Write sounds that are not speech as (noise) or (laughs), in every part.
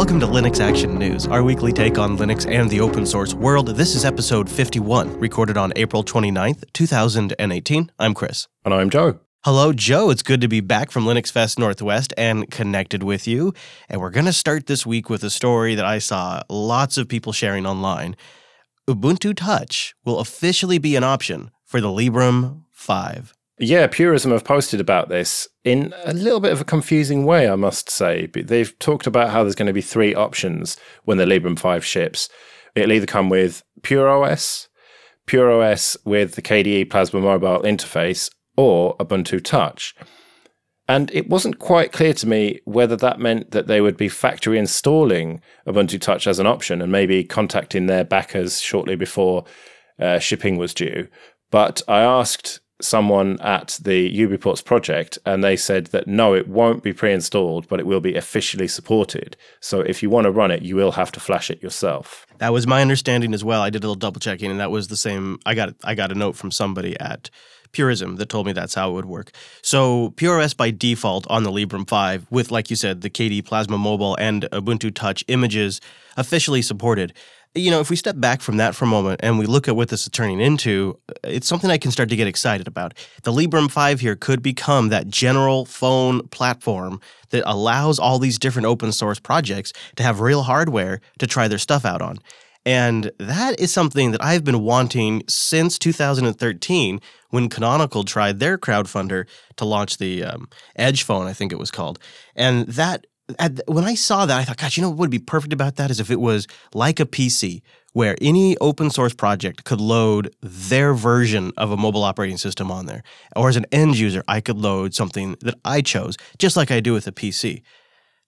welcome to Linux Action News, our weekly take on Linux and the open source world. This is episode 51, recorded on April 29th, 2018. I'm Chris. And I'm Joe. Hello, Joe. It's good to be back from Linux Fest Northwest and connected with you. And we're going to start this week with a story that I saw lots of people sharing online. Ubuntu Touch will officially be an option for the Librem 5. Yeah, Purism have posted about this in a little bit of a confusing way, I must say. But They've talked about how there's going to be three options when the Librem 5 ships. It'll either come with Pure OS, Pure OS with the KDE Plasma mobile interface, or Ubuntu Touch. And it wasn't quite clear to me whether that meant that they would be factory installing Ubuntu Touch as an option and maybe contacting their backers shortly before uh, shipping was due. But I asked someone at the UBports project, and they said that no, it won't be pre-installed, but it will be officially supported. So if you want to run it, you will have to flash it yourself. That was my understanding as well. I did a little double checking, and that was the same. I got I got a note from somebody at Purism that told me that's how it would work. So PureOS by default on the Librem 5, with like you said, the KDE Plasma Mobile and Ubuntu Touch images officially supported you know, if we step back from that for a moment and we look at what this is turning into, it's something I can start to get excited about. The Librem 5 here could become that general phone platform that allows all these different open source projects to have real hardware to try their stuff out on. And that is something that I've been wanting since 2013 when Canonical tried their crowdfunder to launch the um, Edge phone, I think it was called. And that at, when I saw that, I thought, gosh, you know what would be perfect about that is if it was like a PC where any open source project could load their version of a mobile operating system on there. Or as an end user, I could load something that I chose, just like I do with a PC.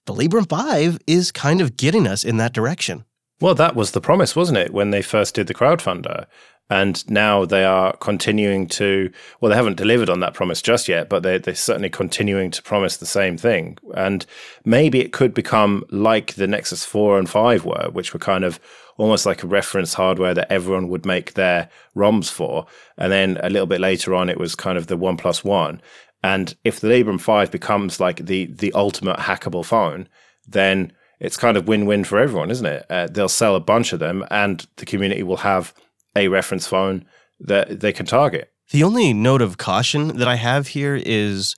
The Librem 5 is kind of getting us in that direction. Well, that was the promise, wasn't it, when they first did the crowdfunder? And now they are continuing to, well, they haven't delivered on that promise just yet, but they're, they're certainly continuing to promise the same thing. And maybe it could become like the Nexus 4 and 5 were, which were kind of almost like a reference hardware that everyone would make their ROMs for. And then a little bit later on, it was kind of the OnePlus One. And if the Librem 5 becomes like the, the ultimate hackable phone, then it's kind of win win for everyone, isn't it? Uh, they'll sell a bunch of them, and the community will have a reference phone that they can target. The only note of caution that I have here is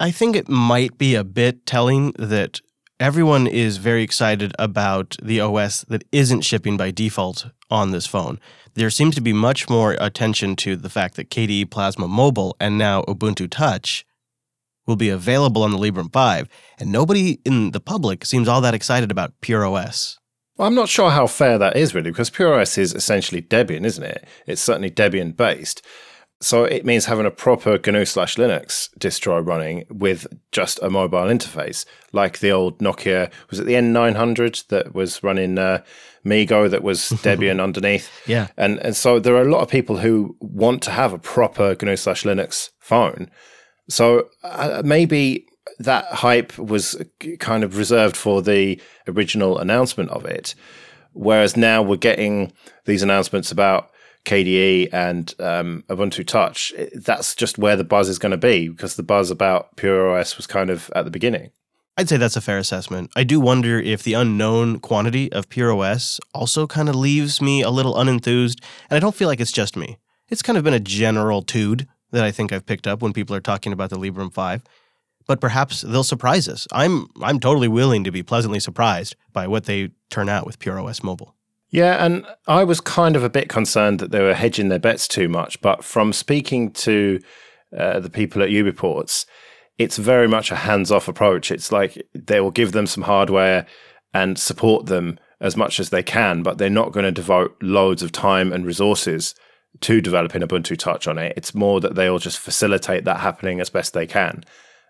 I think it might be a bit telling that everyone is very excited about the OS that isn't shipping by default on this phone. There seems to be much more attention to the fact that KDE Plasma Mobile and now Ubuntu Touch will be available on the Librem 5, and nobody in the public seems all that excited about Pure OS. Well, I'm not sure how fair that is really, because PureOS is essentially Debian, isn't it? It's certainly Debian based. So it means having a proper GNU slash Linux distro running with just a mobile interface, like the old Nokia. Was it the N900 that was running uh, MeeGo that was (laughs) Debian underneath? Yeah. And and so there are a lot of people who want to have a proper GNU slash Linux phone. So uh, maybe that hype was kind of reserved for the original announcement of it. Whereas now we're getting these announcements about KDE and um, Ubuntu Touch. That's just where the buzz is going to be because the buzz about Pure OS was kind of at the beginning. I'd say that's a fair assessment. I do wonder if the unknown quantity of Pure OS also kind of leaves me a little unenthused, and I don't feel like it's just me. It's kind of been a general tude that I think I've picked up when people are talking about the Librem 5 but perhaps they'll surprise us. I'm I'm totally willing to be pleasantly surprised by what they turn out with Pure OS Mobile. Yeah, and I was kind of a bit concerned that they were hedging their bets too much. But from speaking to uh, the people at UBports, it's very much a hands-off approach. It's like they will give them some hardware and support them as much as they can, but they're not going to devote loads of time and resources to developing Ubuntu Touch on it. It's more that they'll just facilitate that happening as best they can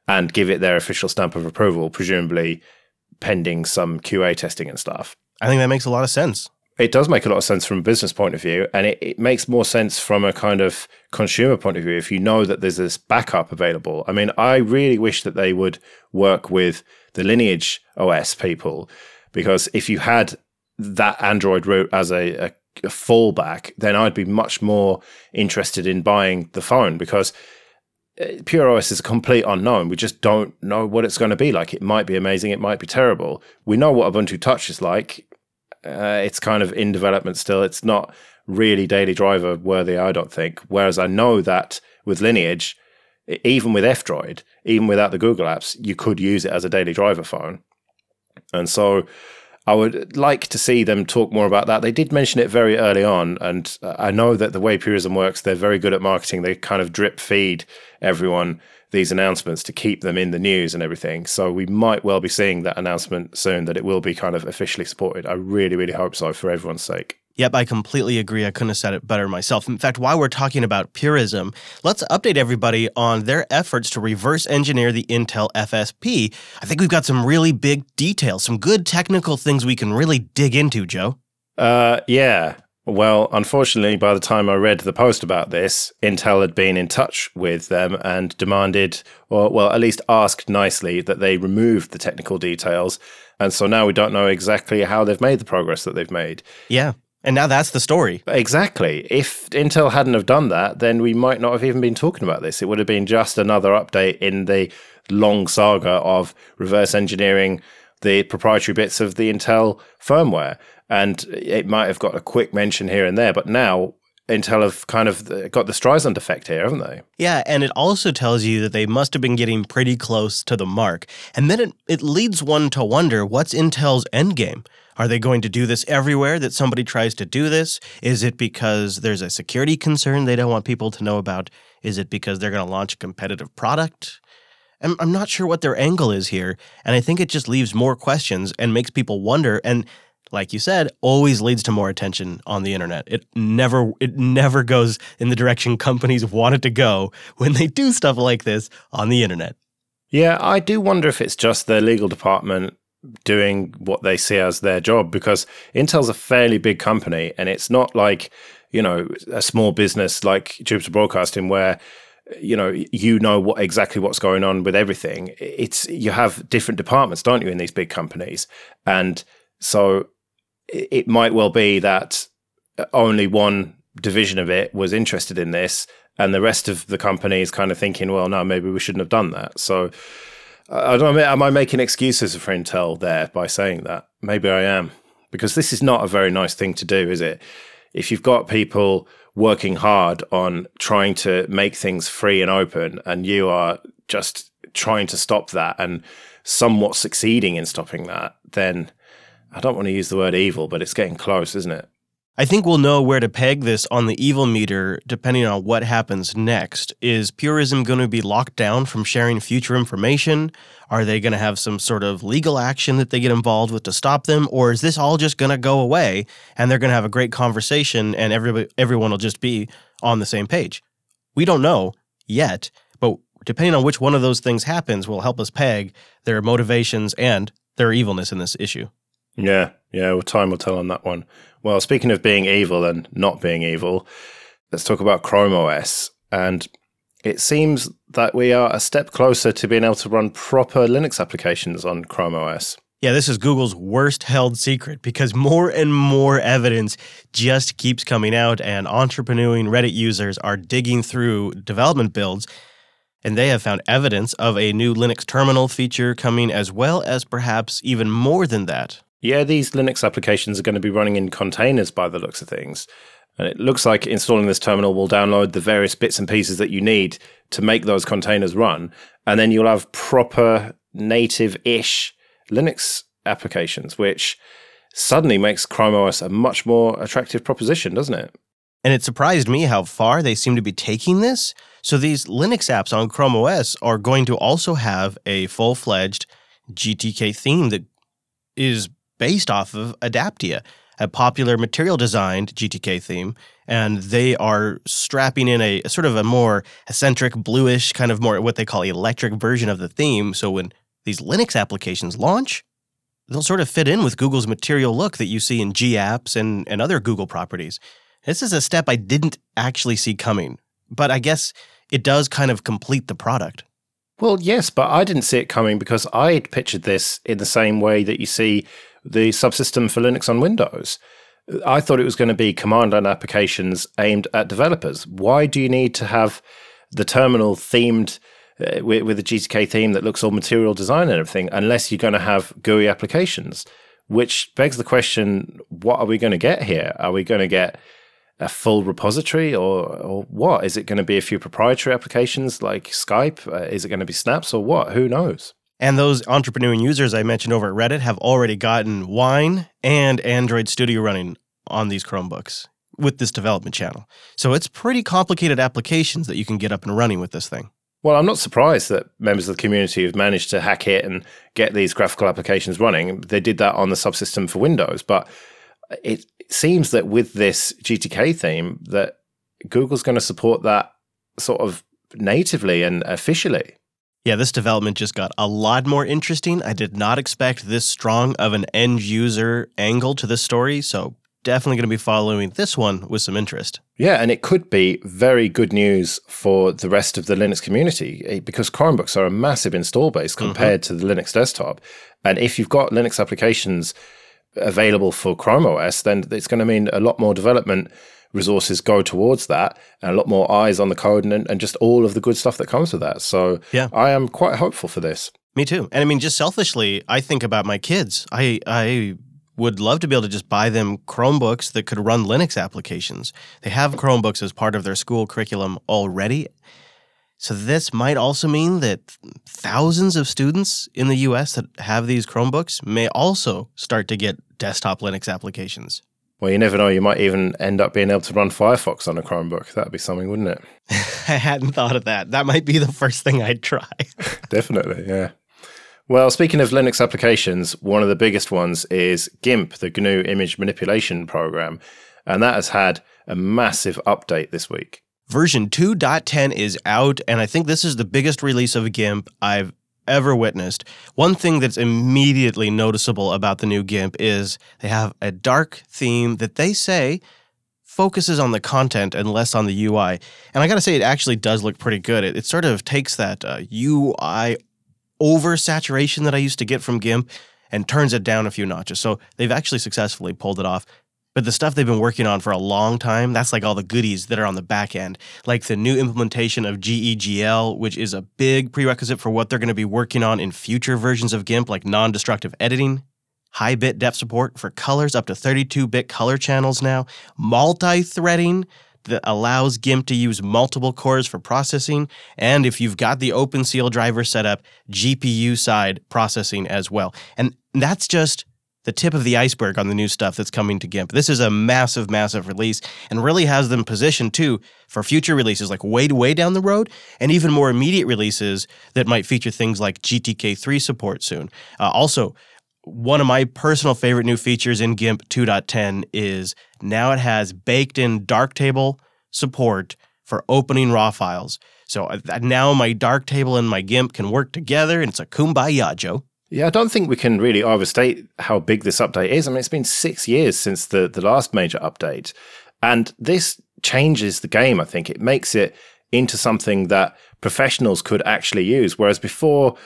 and give it their official stamp of approval, presumably pending some QA testing and stuff. I think that makes a lot of sense. It does make a lot of sense from a business point of view, and it, it makes more sense from a kind of consumer point of view if you know that there's this backup available. I mean, I really wish that they would work with the Lineage OS people because if you had that Android root as a, a, a fallback, then I'd be much more interested in buying the phone because PureOS is a complete unknown. We just don't know what it's going to be like. It might be amazing. It might be terrible. We know what Ubuntu Touch is like. Uh, it's kind of in development still. It's not really daily driver worthy, I don't think. Whereas I know that with Lineage, even with F Droid, even without the Google apps, you could use it as a daily driver phone. And so I would like to see them talk more about that. They did mention it very early on, and I know that the way Purism works, they're very good at marketing. They kind of drip feed everyone these announcements to keep them in the news and everything. So we might well be seeing that announcement soon that it will be kind of officially supported. I really, really hope so for everyone's sake. Yep, I completely agree. I couldn't have said it better myself. In fact, while we're talking about purism, let's update everybody on their efforts to reverse engineer the Intel FSP. I think we've got some really big details, some good technical things we can really dig into, Joe. Uh, yeah. Well, unfortunately, by the time I read the post about this, Intel had been in touch with them and demanded, or well, at least asked nicely, that they remove the technical details. And so now we don't know exactly how they've made the progress that they've made. Yeah. And now that's the story. Exactly. If Intel hadn't have done that, then we might not have even been talking about this. It would have been just another update in the long saga of reverse engineering the proprietary bits of the Intel firmware. And it might have got a quick mention here and there, but now Intel have kind of got the Streisand effect here, haven't they? Yeah, and it also tells you that they must have been getting pretty close to the mark. And then it, it leads one to wonder what's Intel's endgame? Are they going to do this everywhere that somebody tries to do this? Is it because there's a security concern they don't want people to know about? Is it because they're going to launch a competitive product? I'm, I'm not sure what their angle is here. And I think it just leaves more questions and makes people wonder. And like you said, always leads to more attention on the internet. It never it never goes in the direction companies want it to go when they do stuff like this on the internet. Yeah, I do wonder if it's just their legal department doing what they see as their job because Intel's a fairly big company and it's not like, you know, a small business like Jupiter Broadcasting where you know you know what exactly what's going on with everything it's you have different departments don't you in these big companies and so it might well be that only one division of it was interested in this and the rest of the company is kind of thinking well no maybe we shouldn't have done that so I don't know. Am I making excuses for Intel there by saying that? Maybe I am, because this is not a very nice thing to do, is it? If you've got people working hard on trying to make things free and open, and you are just trying to stop that and somewhat succeeding in stopping that, then I don't want to use the word evil, but it's getting close, isn't it? I think we'll know where to peg this on the evil meter depending on what happens next. Is Purism going to be locked down from sharing future information? Are they going to have some sort of legal action that they get involved with to stop them? Or is this all just going to go away and they're going to have a great conversation and everybody, everyone will just be on the same page? We don't know yet, but depending on which one of those things happens will help us peg their motivations and their evilness in this issue. Yeah, yeah, well, time will tell on that one. Well, speaking of being evil and not being evil, let's talk about Chrome OS. And it seems that we are a step closer to being able to run proper Linux applications on Chrome OS. Yeah, this is Google's worst held secret because more and more evidence just keeps coming out, and entrepreneuring Reddit users are digging through development builds, and they have found evidence of a new Linux terminal feature coming, as well as perhaps even more than that. Yeah, these Linux applications are going to be running in containers by the looks of things. And it looks like installing this terminal will download the various bits and pieces that you need to make those containers run. And then you'll have proper native ish Linux applications, which suddenly makes Chrome OS a much more attractive proposition, doesn't it? And it surprised me how far they seem to be taking this. So these Linux apps on Chrome OS are going to also have a full fledged GTK theme that is based off of Adapta, a popular material designed GTK theme. And they are strapping in a, a sort of a more eccentric, bluish, kind of more what they call electric version of the theme. So when these Linux applications launch, they'll sort of fit in with Google's material look that you see in G apps and, and other Google properties. This is a step I didn't actually see coming, but I guess it does kind of complete the product. Well, yes, but I didn't see it coming because I would pictured this in the same way that you see the subsystem for Linux on Windows. I thought it was going to be command line applications aimed at developers. Why do you need to have the terminal themed uh, with, with a GTK theme that looks all material design and everything, unless you're going to have GUI applications. Which begs the question: What are we going to get here? Are we going to get a full repository, or or what? Is it going to be a few proprietary applications like Skype? Uh, is it going to be Snaps, or what? Who knows? And those entrepreneur users I mentioned over at Reddit have already gotten Wine and Android Studio running on these Chromebooks with this development channel. So it's pretty complicated applications that you can get up and running with this thing. Well, I'm not surprised that members of the community have managed to hack it and get these graphical applications running. They did that on the subsystem for Windows, but it seems that with this GTK theme that Google's going to support that sort of natively and officially. Yeah, this development just got a lot more interesting. I did not expect this strong of an end user angle to this story, so definitely going to be following this one with some interest. Yeah, and it could be very good news for the rest of the Linux community eh, because Chromebooks are a massive install base mm-hmm. compared mm-hmm. to the Linux desktop. And if you've got Linux applications available for Chrome OS, then it's going to mean a lot more development resources go towards that and a lot more eyes on the code and, and just all of the good stuff that comes with that. So yeah. I am quite hopeful for this. Me too. And I mean, just selfishly, I think about my kids. I, I would love to be able to just buy them Chromebooks that could run Linux applications. They have Chromebooks as part of their school curriculum already. So this might also mean that thousands of students in the US that have these Chromebooks may also start to get desktop Linux applications. Well, you never know. You might even end up being able to run Firefox on a Chromebook. That'd be something, wouldn't it? (laughs) I hadn't thought of that. That might be the first thing I'd try. (laughs) Definitely, yeah. Well, speaking of Linux applications, one of the biggest ones is GIMP, the GNU image manipulation program. And that has had a massive update this week. Version 2.10 is out, and I think this is the biggest release of GIMP I've ever witnessed. One thing that's immediately noticeable about the new GIMP is they have a dark theme that they say focuses on the content and less on the UI. And I got to say, it actually does look pretty good. It, it sort of takes that uh, UI oversaturation that I used to get from GIMP and turns it down a few notches. So they've actually successfully pulled it off. But the stuff they've been working on for a long time, that's like all the goodies that are on the back end, like the new implementation of GEGL, which is a big prerequisite for what they're going to be working on in future versions of GIMP, like non destructive editing, high bit depth support for colors up to 32 bit color channels now, multi threading that allows GIMP to use multiple cores for processing, and if you've got the OpenCL driver set up, GPU side processing as well. And that's just the tip of the iceberg on the new stuff that's coming to GIMP. This is a massive, massive release and really has them positioned too for future releases like way, way down the road and even more immediate releases that might feature things like GTK3 support soon. Uh, also, one of my personal favorite new features in GIMP 2.10 is now it has baked in Darktable support for opening raw files. So uh, now my Darktable and my GIMP can work together and it's a kumbaya, Joe. Yeah, I don't think we can really overstate how big this update is. I mean, it's been six years since the, the last major update. And this changes the game, I think. It makes it into something that professionals could actually use. Whereas before,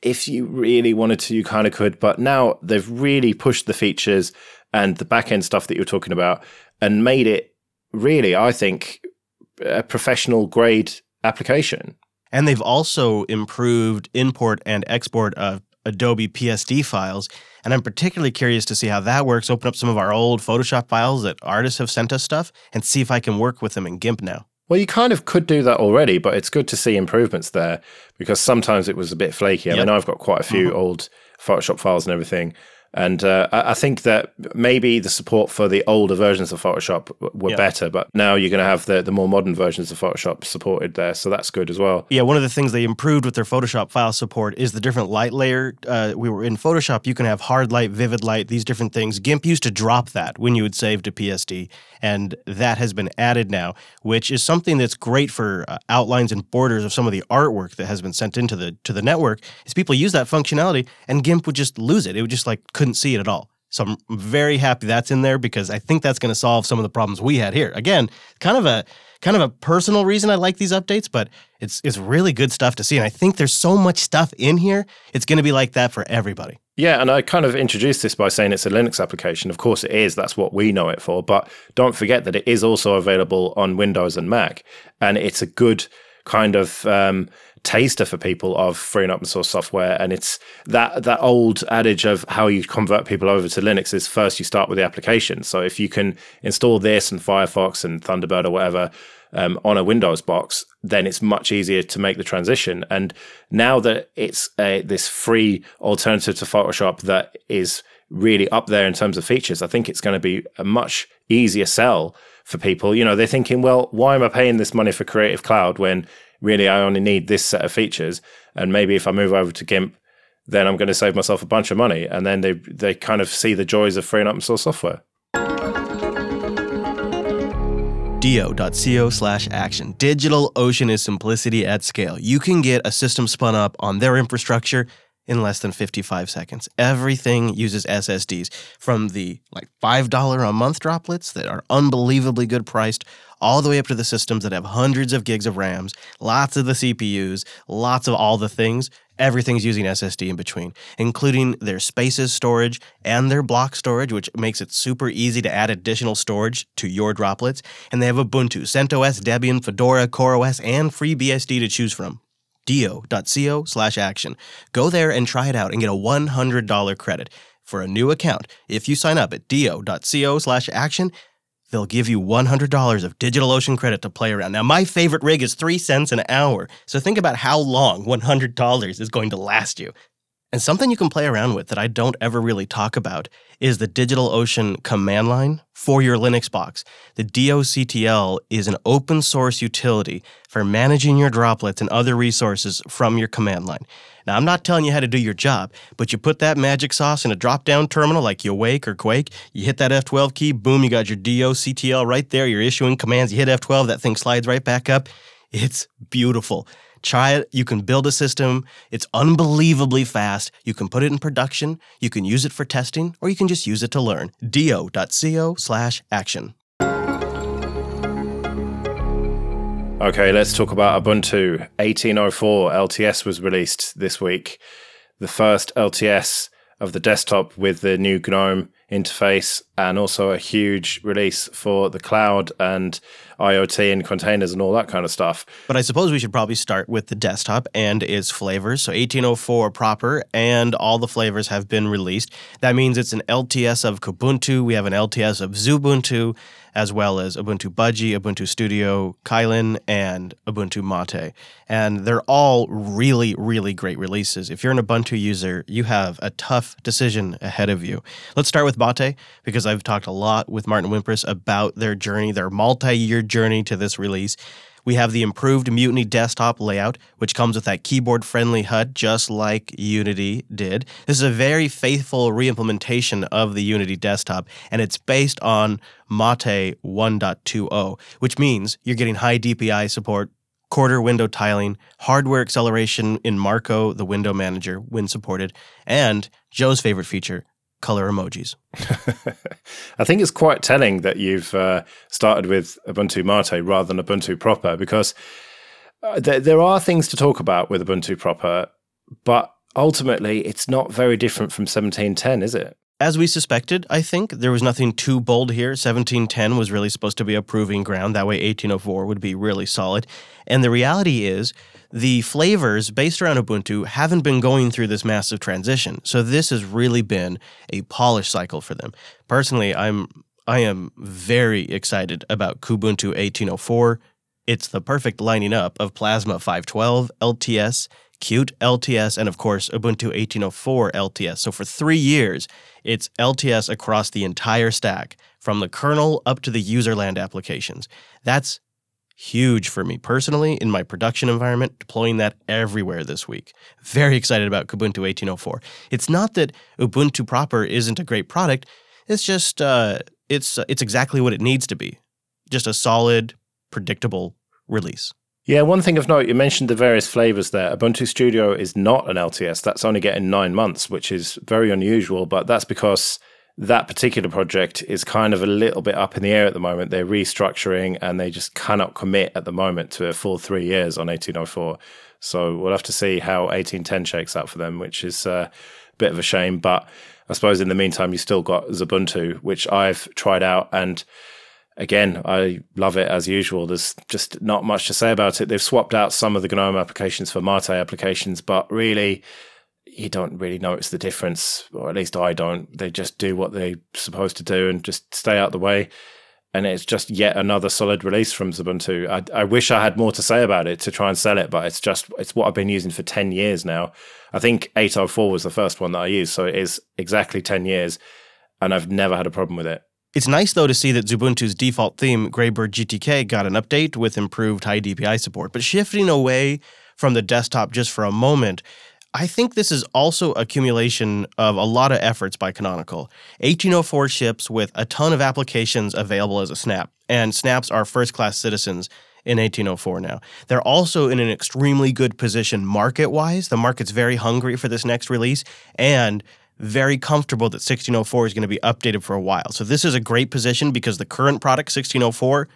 if you really wanted to, you kind of could. But now they've really pushed the features and the back end stuff that you're talking about and made it really, I think, a professional grade application. And they've also improved import and export of Adobe PSD files. And I'm particularly curious to see how that works. Open up some of our old Photoshop files that artists have sent us stuff and see if I can work with them in GIMP now. Well, you kind of could do that already, but it's good to see improvements there because sometimes it was a bit flaky. I yep. mean, I've got quite a few mm-hmm. old Photoshop files and everything, and uh, I think that maybe the support for the older versions of Photoshop were yeah. better, but now you're going to have the, the more modern versions of Photoshop supported there. So that's good as well. Yeah, one of the things they improved with their Photoshop file support is the different light layer. Uh, we were in Photoshop, you can have hard light, vivid light, these different things. GIMP used to drop that when you would save to PSD, and that has been added now, which is something that's great for uh, outlines and borders of some of the artwork that has been sent into the to the network. Is people use that functionality, and GIMP would just lose it. It would just like couldn't see it at all. So I'm very happy that's in there because I think that's going to solve some of the problems we had here. Again, kind of a kind of a personal reason I like these updates, but it's it's really good stuff to see. And I think there's so much stuff in here. It's going to be like that for everybody. Yeah, and I kind of introduced this by saying it's a Linux application. Of course it is. That's what we know it for. But don't forget that it is also available on Windows and Mac, and it's a good kind of um, taster for people of free and open source software. And it's that that old adage of how you convert people over to Linux is first you start with the application. So if you can install this and Firefox and Thunderbird or whatever um, on a Windows box, then it's much easier to make the transition. And now that it's a, this free alternative to Photoshop that is really up there in terms of features, I think it's going to be a much easier sell for people. You know, they're thinking, well, why am I paying this money for Creative Cloud when really I only need this set of features? And maybe if I move over to GIMP, then I'm going to save myself a bunch of money. And then they they kind of see the joys of free and open source software. do.co slash action. DigitalOcean is simplicity at scale. You can get a system spun up on their infrastructure in less than 55 seconds. Everything uses SSDs from the like $5 a month droplets that are unbelievably good priced all the way up to the systems that have hundreds of gigs of RAMs, lots of the CPUs, lots of all the things. Everything's using SSD in between, including their spaces storage and their block storage, which makes it super easy to add additional storage to your droplets. And they have Ubuntu, CentOS, Debian, Fedora, CoreOS, and FreeBSD to choose from do.co slash action. Go there and try it out and get a $100 credit for a new account. If you sign up at do.co slash action, they'll give you $100 of DigitalOcean credit to play around. Now, my favorite rig is 3 cents an hour, so think about how long $100 is going to last you. And something you can play around with that I don't ever really talk about is the DigitalOcean command line for your Linux box. The DOCTL is an open source utility for managing your droplets and other resources from your command line. Now, I'm not telling you how to do your job, but you put that magic sauce in a drop down terminal like Yakuake or Quake, you hit that F12 key, boom, you got your DOCTL right there. You're issuing commands, you hit F12, that thing slides right back up. It's beautiful. Try it. You can build a system. It's unbelievably fast. You can put it in production. You can use it for testing, or you can just use it to learn. do.co slash action. Okay, let's talk about Ubuntu. 1804 LTS was released this week. The first LTS of the desktop with the new GNOME interface and also a huge release for the cloud and IoT and containers and all that kind of stuff. But I suppose we should probably start with the desktop and its flavors. So 1804 proper and all the flavors have been released. That means it's an LTS of Kubuntu, we have an LTS of Xubuntu, as well as Ubuntu Budgie, Ubuntu Studio, Kylin, and Ubuntu Mate. And they're all really, really great releases. If you're an Ubuntu user, you have a tough decision ahead of you. Let's start with Mate, because I've talked a lot with Martin Wimpress about their journey, their multi year journey to this release. We have the improved Mutiny desktop layout, which comes with that keyboard friendly HUD, just like Unity did. This is a very faithful reimplementation of the Unity desktop, and it's based on Mate 1.20, which means you're getting high DPI support, quarter window tiling, hardware acceleration in Marco, the window manager, when supported, and Joe's favorite feature, color emojis. (laughs) I think it's quite telling that you've uh, started with Ubuntu Mate rather than Ubuntu proper because uh, there, there are things to talk about with Ubuntu proper, but ultimately it's not very different from 1710, is it? As we suspected, I think there was nothing too bold here. 1710 was really supposed to be a proving ground. That way, 1804 would be really solid. And the reality is, the flavors based around Ubuntu haven't been going through this massive transition. So this has really been a polish cycle for them. Personally, I'm I am very excited about Kubuntu 1804. It's the perfect lining up of Plasma 512, LTS, Qt LTS, and of course Ubuntu 1804 LTS. So for three years, it's LTS across the entire stack, from the kernel up to the userland applications. That's huge for me personally in my production environment, deploying that everywhere this week. Very excited about Kubuntu 1804. It's not that Ubuntu proper isn't a great product, it's just uh, it's uh, it's exactly what it needs to be. Just a solid, predictable release. Yeah, one thing of note, you mentioned the various flavors there. Ubuntu Studio is not an LTS. That's only getting nine months, which is very unusual, but that's because that particular project is kind of a little bit up in the air at the moment. They're restructuring and they just cannot commit at the moment to a full three years on 1804. So we'll have to see how 1810 shakes out for them, which is uh, a bit of a shame. But I suppose in the meantime, you've still got Xubuntu, which I've tried out and again, I love it as usual. There's just not much to say about it. They've swapped out some of the GNOME applications for Mate applications, but really, you don't really notice the difference, or at least I don't. They just do what they're supposed to do and just stay out of the way. And it's just yet another solid release from Xubuntu. I, I wish I had more to say about it to try and sell it, but it's just it's what I've been using for ten years now. I think 804 was the first one that I used, so it is exactly ten years, and I've never had a problem with it. It's nice though to see that Xubuntu's default theme, Greybird GTK, got an update with improved high DPI support. But shifting away from the desktop just for a moment, I think this is also accumulation of a lot of efforts by Canonical. 1804 ships with a ton of applications available as a snap, and snaps are first class citizens in 1804 now. They're also in an extremely good position market wise. The market's very hungry for this next release, and very comfortable that 1604 is going to be updated for a while. So this is a great position because the current product 1604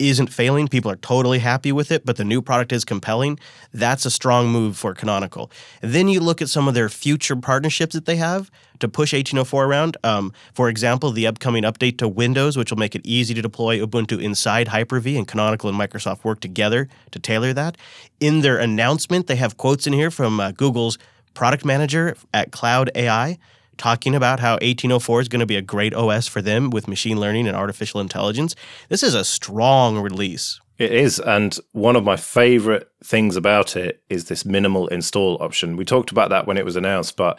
isn't failing. People are totally happy with it, but the new product is compelling. That's a strong move for Canonical. And then you look at some of their future partnerships that they have to push 1804 around. Um, for example, the upcoming update to Windows, which will make it easy to deploy Ubuntu inside Hyper V, and Canonical and Microsoft work together to tailor that. In their announcement, they have quotes in here from uh, Google's product manager at Cloud AI talking about how 1804 is going to be a great OS for them with machine learning and artificial intelligence. This is a strong release. It is. And one of my favorite things about it is this minimal install option. We talked about that when it was announced, but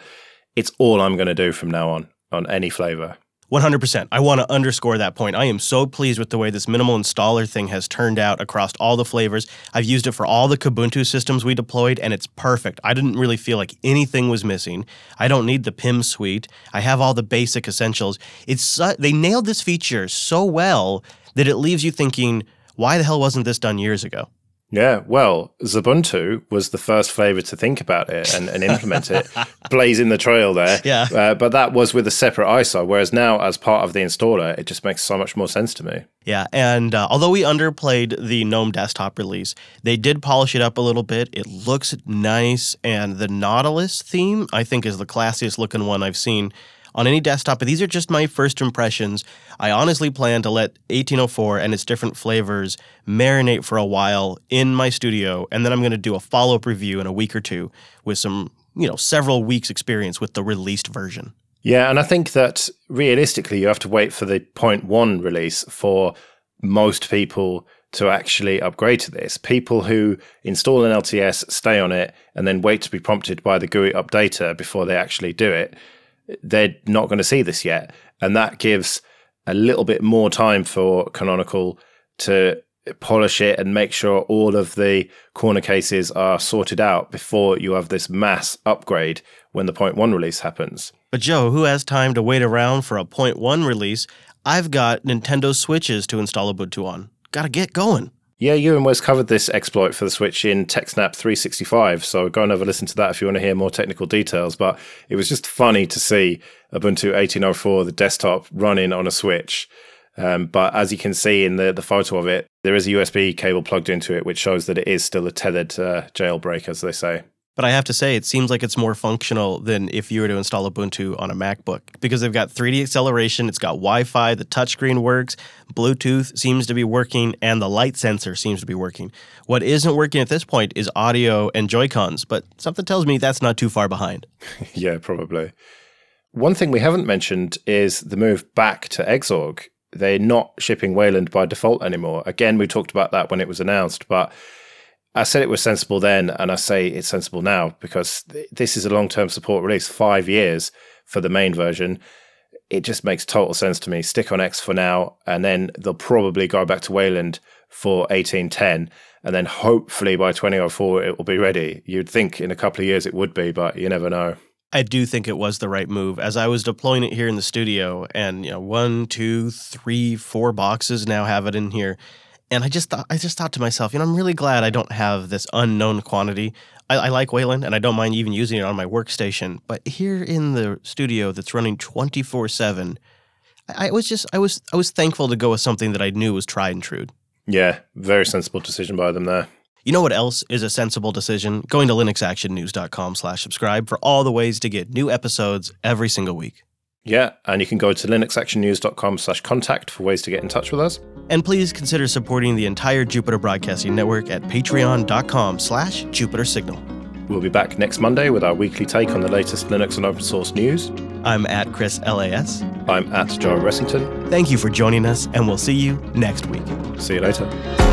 it's all I'm going to do from now on on any flavor. 100%. I want to underscore that point. I am so pleased with the way this minimal installer thing has turned out across all the flavors. I've used it for all the Kubuntu systems we deployed, and it's perfect. I didn't really feel like anything was missing. I don't need the PIM suite. I have all the basic essentials. It's they nailed this feature so well that it leaves you thinking, why the hell wasn't this done years ago? Yeah, well, Xubuntu was the first flavor to think about it and, and implement it, (laughs) blazing the trail there. Yeah. Uh, but that was with a separate ISO, whereas now, as part of the installer, it just makes so much more sense to me. Yeah, and uh, although we underplayed the GNOME desktop release, they did polish it up a little bit. It looks nice, and the Nautilus theme, I think, is the classiest looking one I've seen on any desktop, but these are just my first impressions. I honestly plan to let 1804 and its different flavors marinate for a while in my studio, and then I'm going to do a follow up review in a week or two with some, you know, several weeks' experience with the released version. Yeah, and I think that realistically, you have to wait for the point one release for most people to actually upgrade to this. People who install an LTS, stay on it, and then wait to be prompted by the GUI updater before they actually do it they're not going to see this yet. And that gives a little bit more time for Canonical to polish it and make sure all of the corner cases are sorted out before you have this mass upgrade when the point one release happens. But Joe, who has time to wait around for a point one release? I've got Nintendo Switches to install Ubuntu on. Gotta get going. Yeah, you and Wes covered this exploit for the Switch in TechSnap 365, so go and have a listen to that if you want to hear more technical details. But it was just funny to see Ubuntu 18.04, the desktop, running on a Switch. Um, but as you can see in the, the photo of it, there is a USB cable plugged into it, which shows that it is still a tethered uh, jailbreak, as they say. But I have to say, it seems like it's more functional than if you were to install Ubuntu on a MacBook because they've got 3D acceleration, it's got Wi Fi, the touchscreen works, Bluetooth seems to be working, and the light sensor seems to be working. What isn't working at this point is audio and Joy-Cons, but something tells me that's not too far behind. (laughs) yeah, probably. One thing we haven't mentioned is the move back to Xorg. They're not shipping Wayland by default anymore. Again, we talked about that when it was announced, but I said it was sensible then, and I say it's sensible now because th- this is a long term support release, five years for the main version. It just makes total sense to me. Stick on X for now, and then they'll probably go back to Wayland for 1810, and then hopefully by 2004 it will be ready. You'd think in a couple of years it would be, but you never know. I do think it was the right move. As I was deploying it here in the studio, and you know, one, two, three, four boxes now have it in here and I just thought I just thought to myself, you know, I'm really glad I don't have this unknown quantity. I, I, like Wayland, and I don't mind even using it on my workstation. But here in the studio, that's running 24 seven, I was just I was I was thankful to go with something that I knew was tried and true. Yeah, very sensible decision by them there. You know what else is a sensible decision? Going to linuxactionnews.com slash subscribe for all the ways to get new episodes every single week. Yeah, and you can go to linuxactionnews.com slash contact for ways to get in touch with us. And please consider supporting the entire Jupiter Broadcasting Network at patreon.com slash Jupiter Signal. We'll be back next Monday with our weekly take on the latest Linux and open source news. I'm at Chris LAS. I'm at Joe Ressington. Thank you for joining us, and we'll see you next week. See you later.